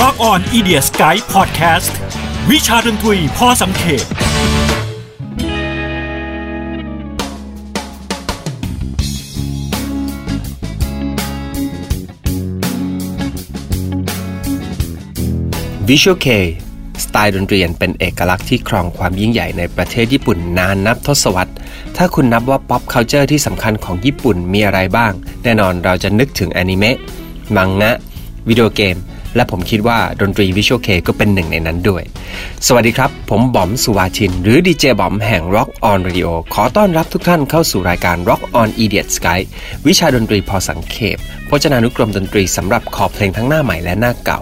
Rock on i d i a Sky Podcast วิชาดนตรีพอสังเขป Visual Kei สไตล์ดนตรีเป็นเอกลักษณ์ที่ครองความยิ่งใหญ่ในประเทศญี่ปุ่นนานนับทศวรรษ ถ้าคุณนับว่า pop culture ที่สำคัญของญี่ปุ่นมีอะไรบ้าง แน่นอนเราจะนึกถึงอนิเมะ มังงะ วิดีโอเกม และผมคิดว่าดนตรีวิชวลเคก็เป็นหนึ่งในนั้นด้วย สวัสดีครับ ผมบอมสุวาชิน หรือดีเจบอมแห่ง Rock on Radio ขอต้อนรับทุกท่านเข้าสู่รายการ Rock on Idiot Sky วิชาดนตรีพอสังเขปพจนานุกรมดนตรีสำหรับขอเพลงทั้งหน้าใหม่และหน้าเก่า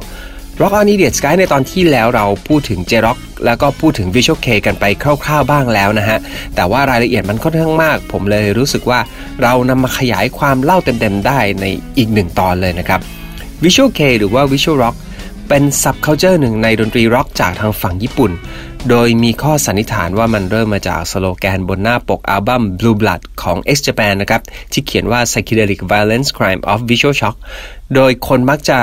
Rock on Idiot Sky ในตอนที่แล้วเราพูดถึง J-Rock แล้วก็พูดถึง Visual K กันไปคร่าวๆบ้างแล้วนะฮะ แต่ว่ารายละเอียดมันค่อนข้างมาก ผมเลยรู้สึกว่าเรานำมาขยายความเล่าเต็มๆได้ในอีกหนึ่งตอนเลยนะครับ Visual K หรือว่า Visual Rock เป็น subculture หนึ่งในดนตรีร็อกจากทางฝั่งญี่ปุ่น โดยมีข้อสันนิษฐานว่ามันเริ่มมาจากสโลแกนบนหน้าปกอัลบั้ม Blue Blood ของ X Japan นะครับ ที่เขียนว่า Psychedelic Violence Crime of Visual Shock โดยคนมักจะ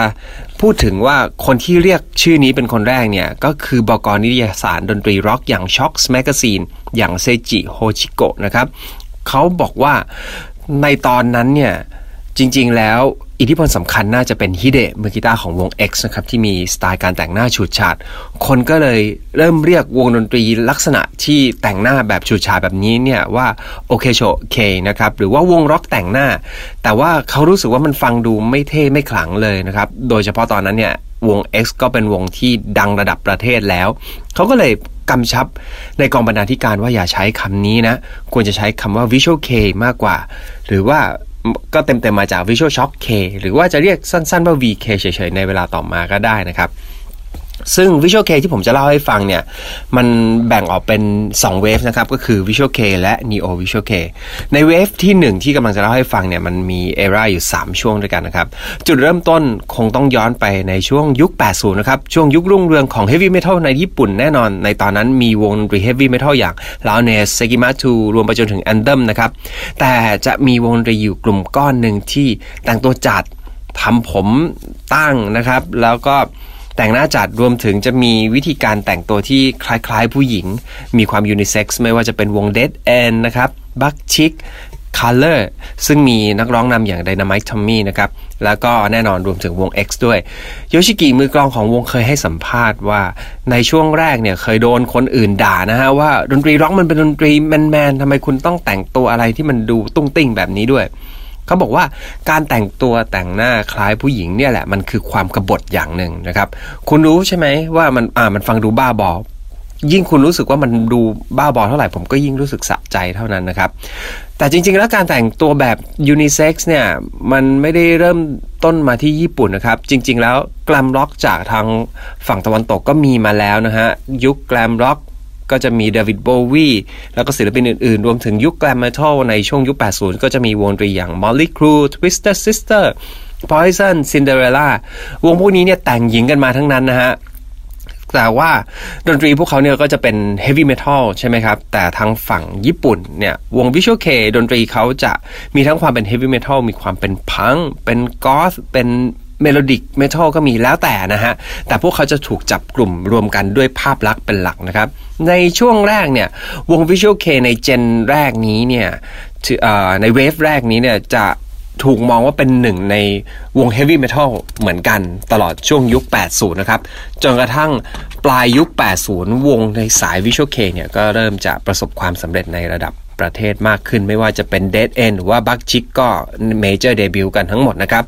พูดถึงว่าคนที่เรียกชื่อนี้เป็นคนแรกเนี่ย ก็คือบอกรนิยสารดนตรีร็อกอย่าง Shocks Magazine อย่างเซจิโฮชิโกะนะครับเขาบอกว่าในตอนนั้นเนี่ยจริงๆแล้ว อิทธิพลสำคัญน่าจะเป็นฮิเดะมือกีตาร์ของวง X นะครับที่มีสไตล์การแต่งหน้าฉูดฉาด คนก็เลยเริ่มเรียกวงดนตรีลักษณะที่แต่งหน้าแบบฉูดฉาดแบบนี้เนี่ยว่าโอเคโชเคนะครับหรือว่าวงร็อกแต่งหน้า แต่ว่าเขารู้สึกว่ามันฟังดูไม่เท่ไม่ขลังเลยนะครับโดยเฉพาะตอนนั้นเนี่ยวง X ก็เป็นวงที่ดังระดับประเทศแล้ว เขาก็เลยกำชับในกองบรรณาธิการว่าอย่าใช้คำนี้นะ ควรจะใช้คำว่า visual K มากกว่า หรือว่า ก็เต็มๆมาจาก Visual Shock K หรือว่าจะเรียกสั้นๆว่า VK เฉยๆ ในเวลาต่อมาก็ได้นะครับ ซึ่ง Visual K ที่ผมจะเล่าให้ฟังเนี่ย มันแบ่งออกเป็น2เวฟนะครับ ก็คือ Visual K และ Neo Visual K ในเวฟที่ 1 ที่กำลังจะเล่าให้ฟังเนี่ย มันมีเอราอยู่ 3 ช่วงด้วยกันนะครับ จุดเริ่มต้นคงต้องย้อนไปในช่วงยุค 80 นะครับ ช่วงยุครุ่งเรืองของ Heavy Metal ในญี่ปุ่นแน่นอน ในตอนนั้นมีวงดนตรี Heavy Metal อย่าง l a o n e s s e g i m a t u รวมไปจนถึง Anthem นะครับ แต่จะมีวงดนตรีอยู่กลุ่มก้อนหนึ่งที่แต่งตัวจัดทำผมตั้งนะครับ แล้วก็ แต่งหน้าจัดรวมถึงจะมีวิธีการแต่งตัวที่คล้ายๆ ผู้หญิง มีความยูนิเซ็กซ์ไม่ว่าจะเป็นวง Dead End นะครับบักชิก Color ซึ่งมีนักร้องนำอย่าง Dynamite Tommy นะครับ แล้วก็แน่นอนรวมถึงวง X ด้วย โยชิกิมือกลองของวงเคยให้สัมภาษณ์ว่าในช่วงแรกเนี่ยเคยโดนคนอื่นด่านะฮะว่าดนตรีร็อกมันเป็นดนตรีแมนๆทำไมคุณต้องแต่งตัวอะไรที่มันดูตุ้งติ้งแบบนี้ด้วย เขาบอกว่าการแต่งตัวแต่งหน้าคล้ายผู้หญิงเนี่ยแหละมันคือความกบฏอย่างหนึ่งนะครับ คุณรู้ใช่ไหมว่ามันอ่ามันฟังดูบ้าบอยิ่งคุณรู้สึกว่ามันดูบ้าบอเท่าไหร่ผมก็ยิ่งรู้สึกสะใจเท่านั้นนะครับ แต่จริง ๆ แล้วการแต่งตัวแบบยูนิเซ็กซ์เนี่ย มันไม่ได้เริ่มต้นมาที่ญี่ปุ่นนะครับ จริง ๆ แล้วแกลมร็อกจากทางฝั่งตะวันตกก็มีมาแล้วนะฮะ ยุคแกลมร็อก ก็จะมีเดวิดโบวีแล้วก็ศิลปินอื่นๆ รวมถึงยุคแกลมเมทัลในช่วงยุค 80 ก็จะมีวงดนตรีอย่าง Molly Crew Twister Sister Poison Cinderella วงพวกนี้เนี่ยแต่งหญิงกันมาทั้งนั้นนะฮะแต่ว่าดนตรีพวกเขาเนี่ยก็จะเป็น heavy metal ใช่ไหมครับ แต่ทางฝั่งญี่ปุ่นเนี่ยวง Visual K ดนตรีเขาจะมีทั้งความเป็น heavy metal มีความเป็นพังเป็น goth เป็น melodic metal ก็มีแล้วแต่นะฮะ แต่พวกเขาจะถูกจับกลุ่มรวมกันด้วยภาพลักษณ์เป็นหลักนะครับ ในช่วงแรกเนี่ย วง Visual K ในเจนแรกนี้เนี่ยในเวฟแรกนี้เนี่ยจะถูกมองว่าเป็นหนึ่งในวง heavy metal เหมือนกันตลอดช่วงยุค 80 นะครับ จนกระทั่งปลายยุค 80 วงในสาย Visual Kei เนี่ยก็เริ่มจะประสบความสำเร็จในระดับ ประเทศมากขึ้น ไม่ว่าจะเป็น Dead End หรือว่า Buck-Tick ก็ major debut กันทั้งหมดนะครับ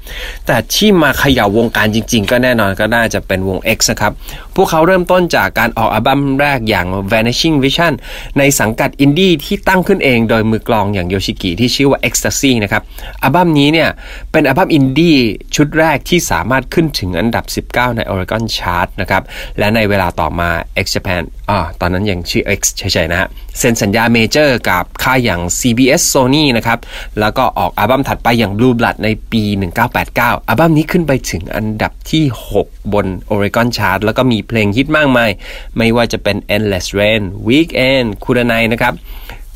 แต่ที่มาเขย่าวงการจริง ๆ ก็แน่นอนก็น่าจะเป็นวง X นะครับพวกเขาเริ่มต้นจากการออกอัลบั้มแรกอย่าง Vanishing Vision ในสังกัดอินดี้ที่ตั้งขึ้นเองโดยมือกลองอย่างโยชิกิที่ชื่อว่า Ecstasy นะครับอัลบั้มนี้เนี่ยเป็นอัลบั้มอินดี้ชุดแรกที่สามารถขึ้นถึงอันดับ 19 ใน Oregon Chart นะครับและในเวลาต่อมา X Japan อ่าตอนนั้นยังชื่อ X เฉยๆนะฮะเซ็นสัญญาเมเจอร์กับค่ายอย่าง CBS Sony นะครับแล้วก็ออกอัลบั้มถัดไปอย่าง Blue Blood ในปี 1989 อัลบั้มนี้ขึ้นไปถึงอันดับที่ 6 บน Oregon Chart แล้วก็มีเพลงฮิตมากมาย ไม่ว่าจะเป็น Endless Rain Weekend คูรนายนะครับ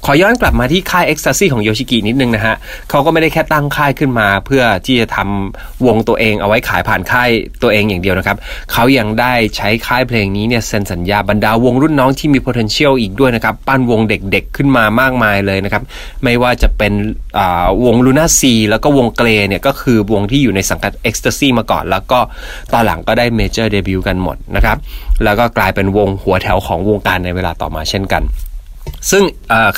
ขอย้อนกลับมาที่ค่าย Ecstasy ของโยชิกินิดนึงนะฮะเขาก็ไม่ได้แค่ตั้งค่ายขึ้นมาเพื่อที่จะทำวงตัวเองเอาไว้ขายผ่านค่ายตัวเองอย่างเดียวนะครับเขายังได้ใช้ค่ายเพลงนี้เนี่ยเซ็นสัญญาบรรดาวงรุ่นน้องที่มี potential อีกด้วยนะครับปั้นวงเด็กๆขึ้นมามากมายเลยนะครับไม่ว่าจะเป็นวงลูน่าซีแล้วก็วงเกรเนี่ยก็คือวงที่อยู่ในสังกัด Ecstasy มาก่อน แล้วก็ตอนหลังก็ได้เมเจอร์เดบิวต์กันหมดนะครับแล้วก็กลายเป็นวงหัวแถวของวงการในเวลาต่อมาเช่นกัน ซึ่ง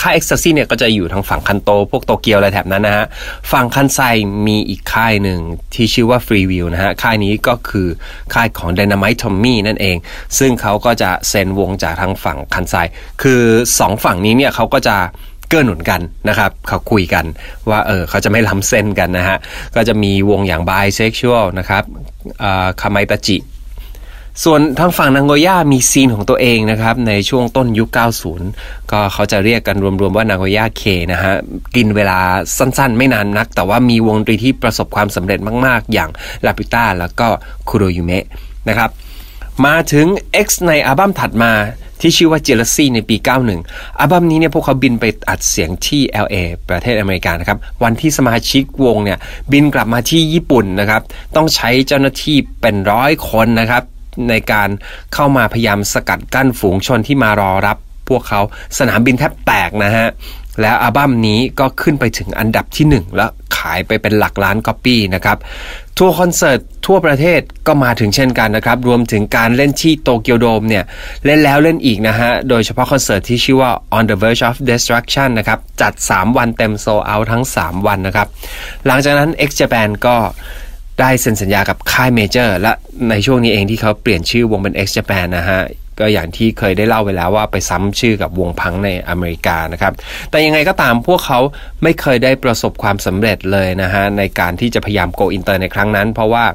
ค่าย Ecstasy เนี่ยก็จะอยู่ทางฝั่งคันโต พวกโตเกียวอะไรแถบนั้นนะฮะ ฝั่งคันไซมีอีกค่ายหนึ่งที่ชื่อว่า Free View นะฮะ ค่ายนี้ก็คือค่ายของ Dynamite Tommy นั่นเอง ซึ่งเขาก็จะเซ็นวงจากทางฝั่งคันไซ คือสองฝั่งนี้เนี่ยเขาก็จะเกื้อหนุนกันนะครับ เขาคุยกันว่าเออเขาจะไม่ล้ำเส้นกันนะฮะ ก็จะมีวงอย่าง Bisexual นะครับคาไมตาจิ ส่วนทางฝั่งนางโกย่ามีซีนของตัวเองนะครับ ในช่วงต้นยุค 90 ก็เขาจะเรียกกันรวมๆว่านางโกย่าเคนะฮะ กินเวลาสั้นๆ ไม่นานนัก แต่ว่ามีวงดนตรีที่ประสบความสำเร็จมากๆ อย่างลาปิต้าแล้วก็คุโรยุเมะนะครับ มาถึง X ในอัลบั้มถัดมาที่ชื่อว่า Jealousy ในปี 91 อัลบั้มนี้เนี่ยพวกเขาบินไปอัดเสียงที่ LA ประเทศอเมริกานะครับ วันที่สมาชิกวงเนี่ยบินกลับมาที่ญี่ปุ่นนะครับ ต้องใช้เจ้าหน้าที่เป็นร้อยคนนะครับ ในการเข้ามาพยายามสกัดกั้นฝูงชนที่มารอรับ พวกเขาสนามบินแทบแตกนะฮะแล้วอัลบั้มนี้ก็ขึ้นไปถึงอันดับที่ 1 แล้วขายไปเป็นหลักล้านก๊อปปี้นะครับทัวร์คอนเสิร์ตทั่วประเทศก็มาถึงเช่นกันนะครับ รวมถึงการเล่นที่โตเกียวโดมเนี่ย เล่นแล้วเล่นอีกนะฮะ โดยเฉพาะคอนเสิร์ตที่ชื่อว่า On the Verge of Destruction นะครับ จัด 3 วันเต็มโซเอาทั้ง 3 วันนะครับ หลังจากนั้น X Japan ก็ ได้เซ็นสัญญากับค่าย major และในช่วงนี้เองที่เขาเปลี่ยนชื่อวงเป็น X Japan นะฮะก็อย่างที่เคยได้เล่าไปแล้วว่าไปซ้ำชื่อกับวงพังก์ในอเมริกานะครับ แต่ยังไงก็ตามพวกเขาไม่เคยได้ประสบความสำเร็จเลยนะฮะในการที่จะพยายามโกอินเตอร์ในครั้งนั้น เพราะว่า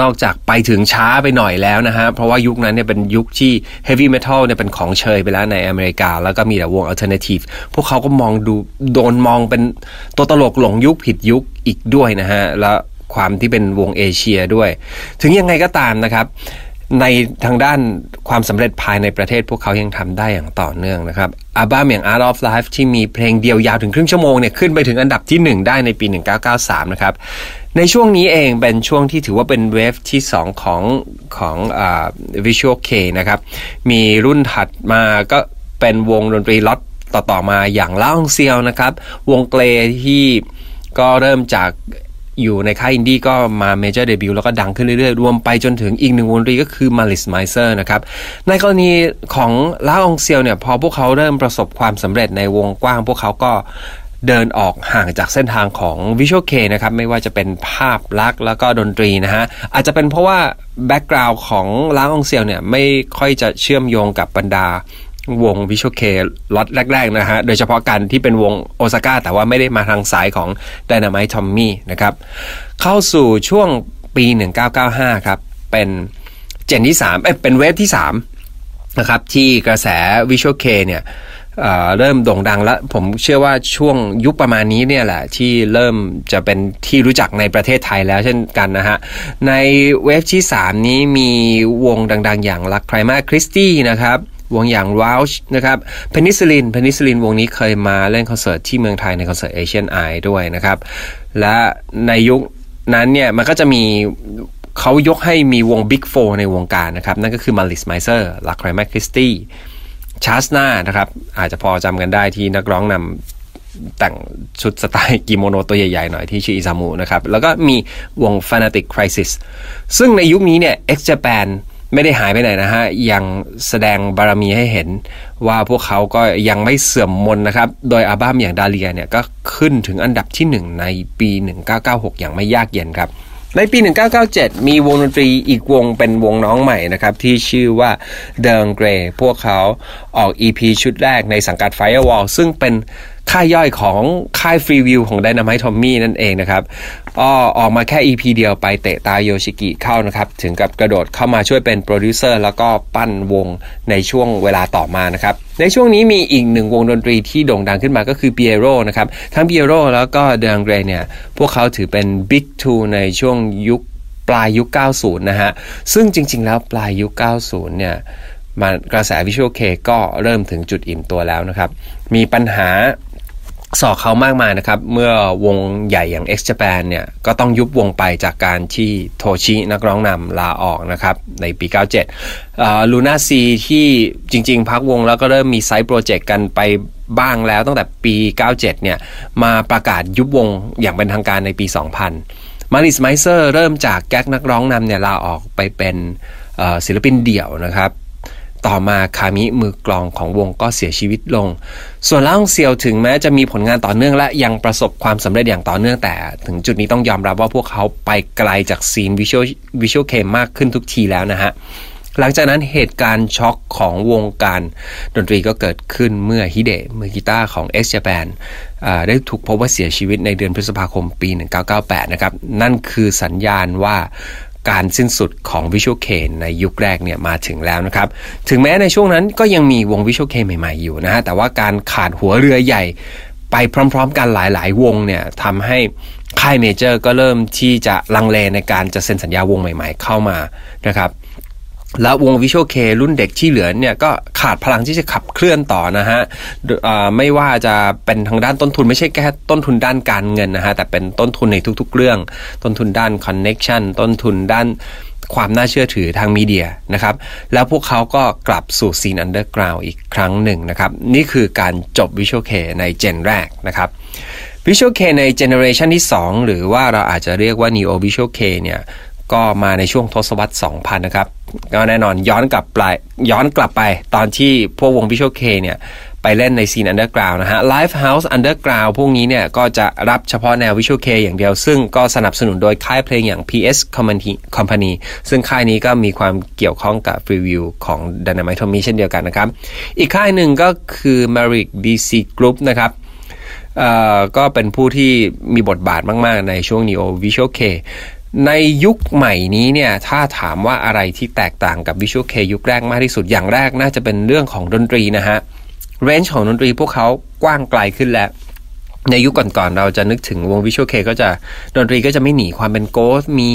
นอกจากไปถึงช้าไปหน่อยแล้วนะฮะ เพราะว่ายุคนั้นเนี่ยเป็นยุคที่เฮฟวี่เมทัลเนี่ยเป็นของเชยไปแล้วในอเมริกา แล้วก็มีแต่วงอัลเทอร์เนทีฟพวกเขาก็มองดูโดนมองเป็นตัวตลกหลงยุคผิดยุคอีกด้วยนะฮะ แล้ว ความที่เป็นวงเอเชียด้วย ถึงยังไงก็ตามนะครับ ในทางด้านความสำเร็จภายในประเทศพวกเขายังทำได้อย่างต่อเนื่องนะครับอัลบั้มอย่าง Art of Life ที่มีเพลงเดียวยาวถึงครึ่งชั่วโมงเนี่ยขึ้นไปถึงอันดับที่ 1 ได้ในปี 1993 นะครับในช่วงนี้เองเป็นช่วงที่ถือว่าเป็น wave ที่ 2 ของของอ Visual Kei นะครับ มีรุ่นถัดมาก็เป็นวงดนตรีล็อตต่อ ๆ มาอย่าง L'Arc-en-Ciel นะครับ วง GLAY ที่ก็เริ่มจาก อยู่ในค่ายอินดี้ก็มา major debut แล้วก็ดังขึ้นเรื่อยๆ รวมไปจนถึงอีกหนึ่งวงดนตรีก็คือ Malice Mizer นะครับ ในกรณีของ L'Arc-en-Ciel เนี่ย พอพวกเขาเริ่มประสบความสำเร็จในวงกว้าง พวกเขาก็เดินออกห่างจากเส้นทางของ Visual Kei นะครับ ไม่ว่าจะเป็นภาพลักษณ์แล้วก็ดนตรีนะฮะ อาจจะเป็นเพราะว่าแบ็กกราวน์ของล้างองเซียวเนี่ย ไม่ค่อยจะเชื่อมโยงกับบรรดา วงวิชวเคล็อตแรก ๆ นะฮะ โดยเฉพาะการที่เป็นวงโอซาก้าแต่ว่าไม่ได้มาทางสายของ Dynamite Tommy นะครับ เข้าสู่ช่วงปี 1995 ครับ เป็นเจนที่ 3 เอ้เป็นเวฟที่ 3 นะครับ ที่กระแสวิชวเคเนี่ยเริ่มโด่งดังแล้วผมเชื่อว่าช่วงยุคประมาณนี้เนี่ยแหละ ที่เริ่มจะเป็นที่รู้จักในประเทศไทยแล้วเช่นกันนะฮะ ใน wave ที่ 3 นี้มีวงดัง ๆ อย่าง La'cryma Christi นะครับ วงอย่าง w o u c h นะครับ Penicillin Penicillin วงนี้เคยมาเล่นคอนเสิร์ตที่เมืองไทยในคอนเสิร์ตเอเชียนไอด้วยนะครับ และในยุคนั้นเนี่ยมันก็จะมีเขายกให้มีวง Big 4ในวงการนะครับ นั่นก็คือ Malice Mizer La'cryma Christi SHAZNA นะครับ อาจจะพอจำกันได้ที่นักร้องนำแต่งชุดสไตล์กิโมโนตัวใหญ่ๆหน่อยที่ชื่ออิซามุนะครับ แล้วก็มีวง Fanatic Crisis ซึ่งในยุคนี้เนี่ย X Japan ไม่ได้หายไปไหนนะฮะ ยังแสดงบารมีให้เห็นว่าพวกเขาก็ยังไม่เสื่อมมนนะครับ โดยอัลบั้มอย่างดาเลียเนี่ยก็ขึ้นถึงอันดับที่ 1 ในปี 1996 อย่างไม่ยากเย็นครับ ในปี 1997 มีวงดนตรีอีกวงเป็นวงน้องใหม่นะครับ ที่ชื่อว่าDir en grey พวกเขาออก EP ชุดแรกในสังกัด Firewall ซึ่งเป็น ค่ายย่อยของค่าย Free-Will ของ Dynamite Tommy นั่นเองนะครับอ้อออกมาแค่ EP เดียวไปเตะตาโยชิกิเข้านะครับ ถึงกับกระโดดเข้ามาช่วยเป็นโปรดิวเซอร์แล้วก็ปั้นวงในช่วงเวลาต่อมานะครับ ในช่วงนี้มีอีกหนึ่งวงดนตรีที่โด่งดังขึ้นมาก็คือ Pierrot นะครับ ทั้ง Pierrot แล้วก็ Dir en grey เนี่ย พวกเขาถือเป็น big two ในช่วงยุคปลายยุค 90 นะฮะ ซึ่งจริง ๆ แล้วปลายยุค 90 เนี่ยมากระแสวิชวลเคก็เริ่มถึงจุดอิ่มตัวแล้วนะครับ มีปัญหา สอกเขามากมายนะครับ เมื่อวงใหญ่อย่าง X Japan เนี่ย ก็ต้องยุบวงไปจากการที่โทชินักร้องนำลาออกนะครับ ในปี 97ลูน่าซีที่จริง ๆ พักวงแล้วก็เริ่มมีไซต์โปรเจกต์กันไปบ้างแล้วตั้งแต่ปี 97 เนี่ย มาประกาศยุบวงอย่างเป็นทางการในปี 2000 มาริสไมเซอร์เริ่มจากแก๊กนักร้องนำเนี่ยลาออกไปเป็นศิลปินเดี่ยวนะครับ ต่อมาคามิมือกลองของวงก็เสียชีวิตลง ส่วนล่างเซียวถึงแม้จะมีผลงานต่อเนื่องและยังประสบความสำเร็จอย่างต่อเนื่องแต่ ถึงจุดนี้ต้องยอมรับว่าพวกเขาไปไกลจากซีนวิชวลวิชวลเคมมากขึ้นทุกทีแล้วนะฮะหลังจากนั้นเหตุการณ์ช็อกของวงการดนตรีก็เกิดขึ้นเมื่อฮิเดะมือกีตาร์ของ X Japan ได้ถูกพบว่าเสียชีวิตในเดือนพฤษภาคมปี 1998 นะครับ นั่นคือสัญญาณว่า การสิ้นสุดของวิชวลเคนในยุคแรกเนี่ยมาถึงแล้วนะครับ ถึงแม้ในช่วงนั้นก็ยังมีวงวิชวลเคนใหม่ๆอยู่นะฮะแต่ว่าการขาดหัวเรือใหญ่ไปพร้อม ๆ กันหลายๆ วงเนี่ยทำให้ค่ายเมเจอร์ก็เริ่มที่จะลังเลในการจะเซ็นสัญญาวงใหม่ ๆ เข้ามานะครับ แล้ววง Visual Kei รุ่นเด็กที่เหลือเนี่ยก็ขาดพลังที่จะขับเคลื่อนต่อนะฮะไม่ว่าจะเป็นทางด้านต้นทุนไม่ใช่แค่ต้นทุนด้านการเงินนะฮะแต่เป็นต้นทุนในทุกๆเรื่อง ต้นทุนด้าน connection ต้นทุนด้านความน่าเชื่อถือทาง media นะครับ แล้วพวกเขาก็กลับสู่ scene underground อีกครั้งหนึ่งนะครับ นี่คือการจบ Visual Kei ใน gen แรกนะครับ Visual Kei ใน generation ที่ 2 หรือว่าเราอาจจะเรียกว่า Neo Visual Kei เนี่ย ก็มาในช่วงทศวรรษ 2000 นะครับ ก็แน่นอนย้อนกลับไปย้อนกลับไปตอนที่พวกวง Visual K เนี่ยไปเล่นในซีนอันเดอร์กราวนะฮะ Live House Underground พวกนี้เนี่ยก็จะรับเฉพาะแนว Visual K อย่างเดียว ซึ่งก็สนับสนุนโดยค่ายเพลงอย่าง PS Company ซึ่งค่ายนี้ก็มีความเกี่ยวข้องกับ Free View ของ Dynamite Tommy เช่นเดียวกันนะครับ อีกค่ายหนึ่งก็คือ Merrick DC Group นะครับก็เป็นผู้ที่มีบทบาทมาก ๆ ในช่วง Neo Visual Kei ในยุคใหม่นี้เนี่ยถ้าถามว่าอะไรที่แตกต่างกับ Visual Kei ยุคแรกมากที่สุดอย่างแรกน่าจะเป็นเรื่องของดนตรีนะฮะ range ของดนตรีพวกเขากว้างไกลขึ้นแล้ว ในยุคก่อนๆเราจะนึกถึงวง Visual Kei ก็จะดนตรีก็จะไม่หนีความเป็น goth มี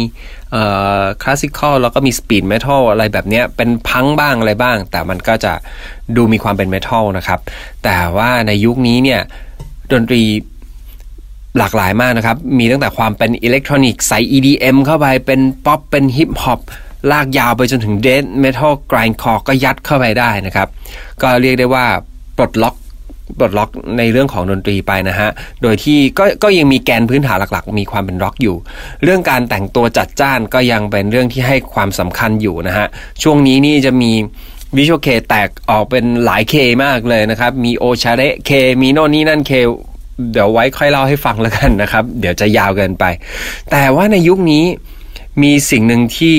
classical แล้วก็มี speed metal อะไรแบบนี้เป็นพังก์บ้างอะไรบ้าง แต่มันก็จะดูมีความเป็นเมทัลนะครับ แต่ว่าในยุคนี้เนี่ยดนตรี หลากหลายมากนะครับ มีตั้งแต่ความเป็นอิเล็กทรอนิกส์ใส่ EDM เข้าไปเป็นป๊อปเป็นฮิปฮอปลากยาวไปจนถึง death metal grindcore ก็ยัดเข้าไปได้นะครับ ก็เรียกได้ว่าปลดล็อกปลดล็อกในเรื่องของดนตรีไปนะฮะ โดยที่ก็ก็ยังมีแกนพื้นฐานหลักๆ มีความเป็นร็อกอยู่ เรื่องการแต่งตัวจัดจ้านก็ยังเป็นเรื่องที่ให้ความสำคัญอยู่นะฮะ ช่วงนี้นี่จะมีวิชวลเคแตกออกเป็นหลายเคมากเลยนะครับ มีโอชาเรเคมีโน่นนี่นั่นเค เดี๋ยวไว้ค่อยเล่าให้ฟังแล้วกันนะครับ เดี๋ยวจะยาวเกินไป แต่ว่าในยุคนี้มีสิ่งหนึ่งที่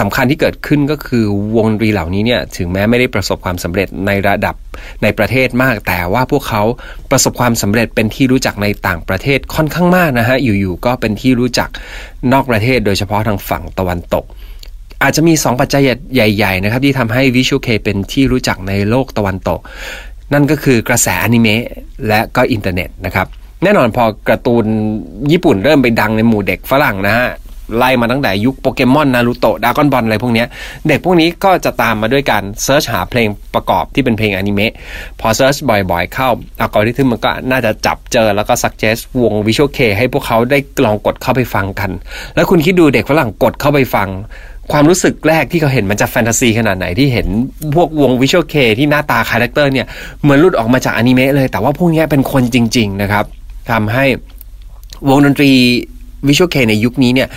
สำคัญที่เกิดขึ้นก็คือวงดนตรีเหล่านี้เนี่ยถึงแม้ไม่ได้ประสบความสำเร็จในระดับในประเทศมาก แต่ว่าพวกเขาประสบความสำเร็จเป็นที่รู้จักในต่างประเทศค่อนข้างมากนะฮะอยู่ๆก็เป็นที่รู้จักนอกประเทศโดยเฉพาะทางฝั่งตะวันตก อาจจะมี 2 ปัจจัยใหญ่ ๆ นะครับ ที่ทำให้ Visual Kei เป็นที่รู้จักในโลกตะวันตก นั่นก็คือกระแสอนิเมะและก็อินเทอร์เน็ตนะครับ แน่นอนพอการ์ตูนญี่ปุ่นเริ่มไปดังในหมู่เด็กฝรั่งนะฮะไล่มาตั้งแต่ยุคโปเกมอนนารูโตะดราก้อนบอลอะไรพวกนี้เด็กพวกนี้ก็จะตามมาด้วยการ search หาเพลงประกอบที่เป็นเพลงอนิเมะพอ search บ่อยๆ เข้าอัลกอริทึมมันก็น่าจะจับเจอแล้วก็ suggest วง Visual Kei ให้พวกเขาได้ลองกดเข้าไปฟังกัน แล้วคุณคิดดูเด็กฝรั่งกดเข้าไปฟัง ความรู้สึกแรกที่เขาเห็นมันจะแฟนตาซีขนาดไหนที่เห็นพวกวง Visual Kei ที่หน้าตาคาแรคเตอร์เนี่ยเหมือนหลุดออกมาจากอนิเมะเลย แต่ว่าพวกนี้เป็นคนจริง ๆ นะครับทำให้วงดนตรี Visual Kei ในยุคนี้เนี่ย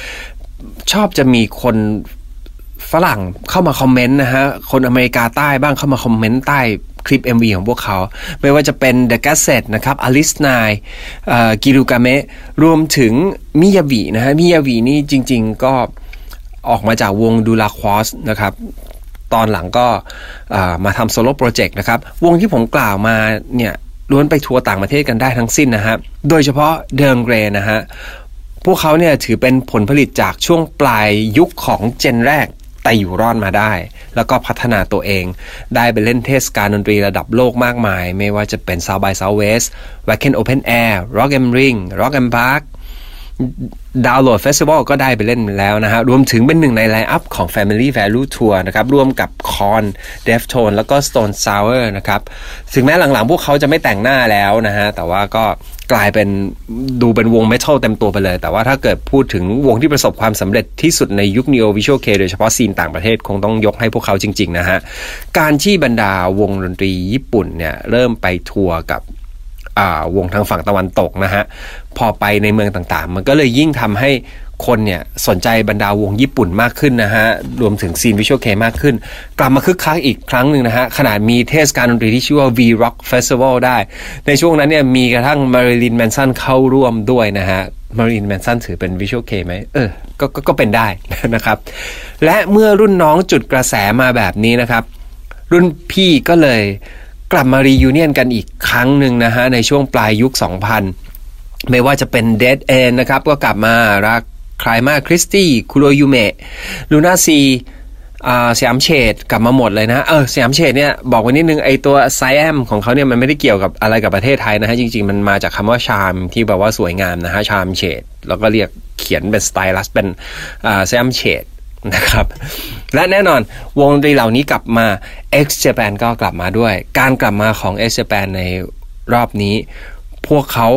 ชอบจะมีคนฝรั่งเข้ามาคอมเมนต์นะฮะ คนอเมริกาใต้บ้างเข้ามาคอมเมนต์ใต้คลิป MV ของพวกเขา ไม่ว่าจะเป็น The g a z e t นะครับ Alice Nine Girugamesh รวมถึงมิยาบินะฮะมิยาบินี่จริง ๆ ก็ ออกมาจากวง Dué le quartz นะครับตอนหลังก็มาทำ solo project นะครับวงที่ผมกล่าวมาเนี่ยล้วนไปทัวร์ต่างประเทศกันได้ทั้งสิ้นนะฮะโดยเฉพาะ Dir en grey นะฮะพวกเขาเนี่ยถือเป็นผลผลิตจากช่วงปลายยุคของ gen แรกแต่อยู่รอดมาได้ แล้วก็พัฒนาตัวเอง ได้ไปเล่นเทศกาลดนตรีระดับโลกมากมาย ไม่ว่าจะเป็น South by Southwest Wacken Open Air Rock am Ring Rock am Park Download Festival ก็ได้ไปเล่นแล้วนะฮะรวมถึงเป็นหนึ่งใน line up ของ Family Values Tour นะครับร่วมกับ Korn Deftones แล้วก็ Stone Sour นะครับถึงแม้หลังๆ พวกเขาจะไม่แต่งหน้าแล้วนะฮะแต่ว่าก็กลายเป็นดูเป็นวงเมทัลเต็มตัวไปเลย แต่ว่าถ้าเกิดพูดถึงวงที่ประสบความสำเร็จที่สุดในยุค Neo Visual Kei โดยเฉพาะ scene ต่างประเทศคงต้องยกให้พวกเขาจริง ๆ นะฮะการที่บรรดาวงดนตรีญี่ปุ่นเนี่ยเริ่มไปทัวร์กับ วงทางฝั่งตะวันตกนะฮะพอไปในเมืองต่างๆ มันก็เลยยิ่งทำให้คนเนี่ยสนใจบรรดาวงญี่ปุ่นมากขึ้นนะฮะ รวมถึง scene Visual Kei มากขึ้น กลับมาคึกคักอีกครั้งหนึ่งนะฮะ ขนาดมีเทศกาลดนตรีที่ชื่อว่า V Rock Festival ได้ ในช่วงนั้นเนี่ยมีกระทั่ง Marilyn Manson เข้าร่วมด้วยนะฮะ Marilyn Manson ถือเป็น Visual Kei ไหมเออก็ก็ก็เป็นได้นะครับ และเมื่อรุ่นน้องจุดกระแสมาแบบนี้นะครับ รุ่นพี่ก็เลย กลับมา reunion กันอีกครั้งหนึ่งนะฮะในช่วงปลายยุค 2000 ไม่ว่าจะเป็น Dead End นะครับ ก็กลับมา La'cryma Christi Kuroyume LUNA SEA Siam Shade กลับมาหมดเลยนะเออ Siam Shade เนี่ยบอกไว้นิดนึงไอตัว Siam ของเขาเนี่ยมันไม่ได้เกี่ยวกับอะไรกับประเทศไทยนะฮะจริงๆ มันมาจากคำว่า charm ที่แบบว่าสวยงามนะฮะ charm shadeแล้วก็เรียกเขียนเป็นสไตลัสเป็นสยามเฉด นะครับ และแน่นอนวงดนตรีเหล่านี้กลับมา X Japan ก็กลับมาด้วย การกลับมาของ X Japan ในรอบนี้ พวกเขา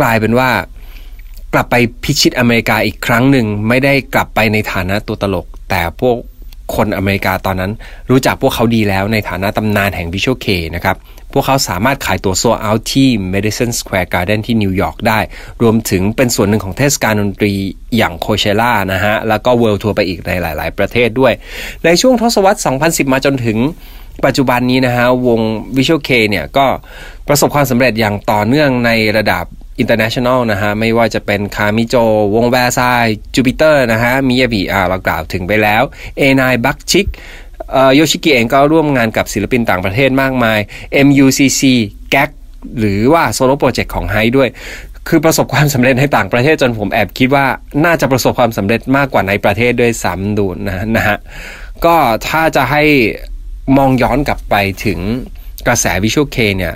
กลายเป็นว่ากลับไปพิชิตอเมริกาอีกครั้งหนึ่งไม่ได้กลับไปในฐานะตัวตลก แต่พวกคนอเมริกาตอนนั้น รู้จักพวกเขาดีแล้วในฐานะตำนานแห่ง Visual K นะครับ พวกเขาสามารถขายตัวโซเอาที่ Madison Square Garden ที่นิวยอร์กได้ รวมถึงเป็นส่วนหนึ่งของเทศกาลดนตรีอย่าง Coachella นะฮะ แล้วก็ world tour ไปอีกในหลาย ๆ ประเทศด้วย ในช่วงทศวรรษ 2010 มาจนถึงปัจจุบันนี้นะฮะ วง Visual Kei เนี่ยก็ประสบความสำเร็จอย่างต่อเนื่องในระดับ international นะฮะ ไม่ว่าจะเป็น Kamijo วง Versailles Jupiter นะฮะ Miyavi อ่าเรากล่าวถึงไปแล้ว A9 บักชิก Yoshiki เองก็ร่วมงานกับศิลปินต่างประเทศมากมาย MUCC GACKT หรือว่า solo project ของไฮด้วย คือประสบความสำเร็จในต่างประเทศจนผมแอบคิดว่าน่าจะประสบความสำเร็จมากกว่าในประเทศด้วยซ้ำดูนะนะฮะ ก็ถ้าจะให้มองย้อนกลับไปถึงกระแส Visual Kei เนี่ย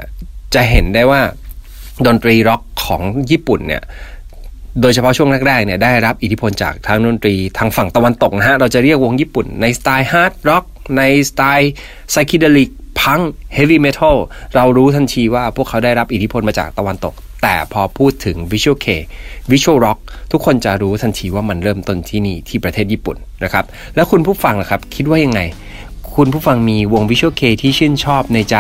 จะเห็นได้ว่าดนตรีร็อกของญี่ปุ่นเนี่ยโดยเฉพาะช่วงแรกๆเนี่ยได้รับอิทธิพลจากทางดนตรีทางฝั่งตะวันตกนะฮะ เราจะเรียกวงญี่ปุ่นในสไตล์ hard rock ในสไตล์ไซคิเดลิกพังเฮฟวี่เมทัลเรารู้ทันทีว่าพวกเขาได้รับอิทธิพลมาจากตะวันตก แต่พอพูดถึงวิชวลเควิชวลร็อกทุกคนจะรู้ทันทีว่ามันเริ่มต้นที่นี่ที่ประเทศญี่ปุ่นนะครับ แล้วคุณผู้ฟังล่ะครับ คิดว่ายังไง คุณผู้ฟังมีวง Visual K ที่ชื่นชอบในใจ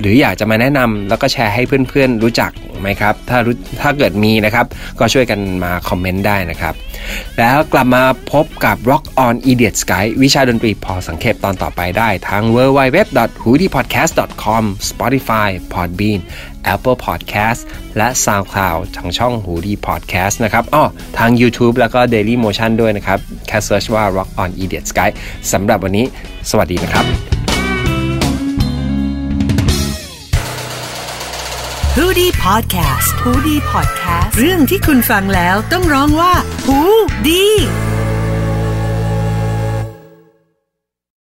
หรืออยากจะมาแนะนำแล้วก็แชร์ให้เพื่อนๆรู้จักไหมครับ ถ้าถ้าเกิดมีนะครับ ก็ช่วยกันมาคอมเมนต์ได้นะครับ แล้วกลับมาพบกับ Rock on Idiot Sky วิชาดนตรีพอสังเขปตอนต่อไปได้ทาง w w w h o o d i p o d c a s t com Spotify Podbean Apple Podcast และ SoundCloud ทางช่อง h o o d i Podcast นะครับอ้อทาง YouTube แล้วก็ Dailymotion ด้วยนะครับ แค่ search ว่า Rock on Idiot Sky สำหรับวันนี้ สวัสดีนะครับ Hoodi Podcast Hoodi Podcast เรื่องที่คุณฟังแล้วต้องร้องว่า หูดี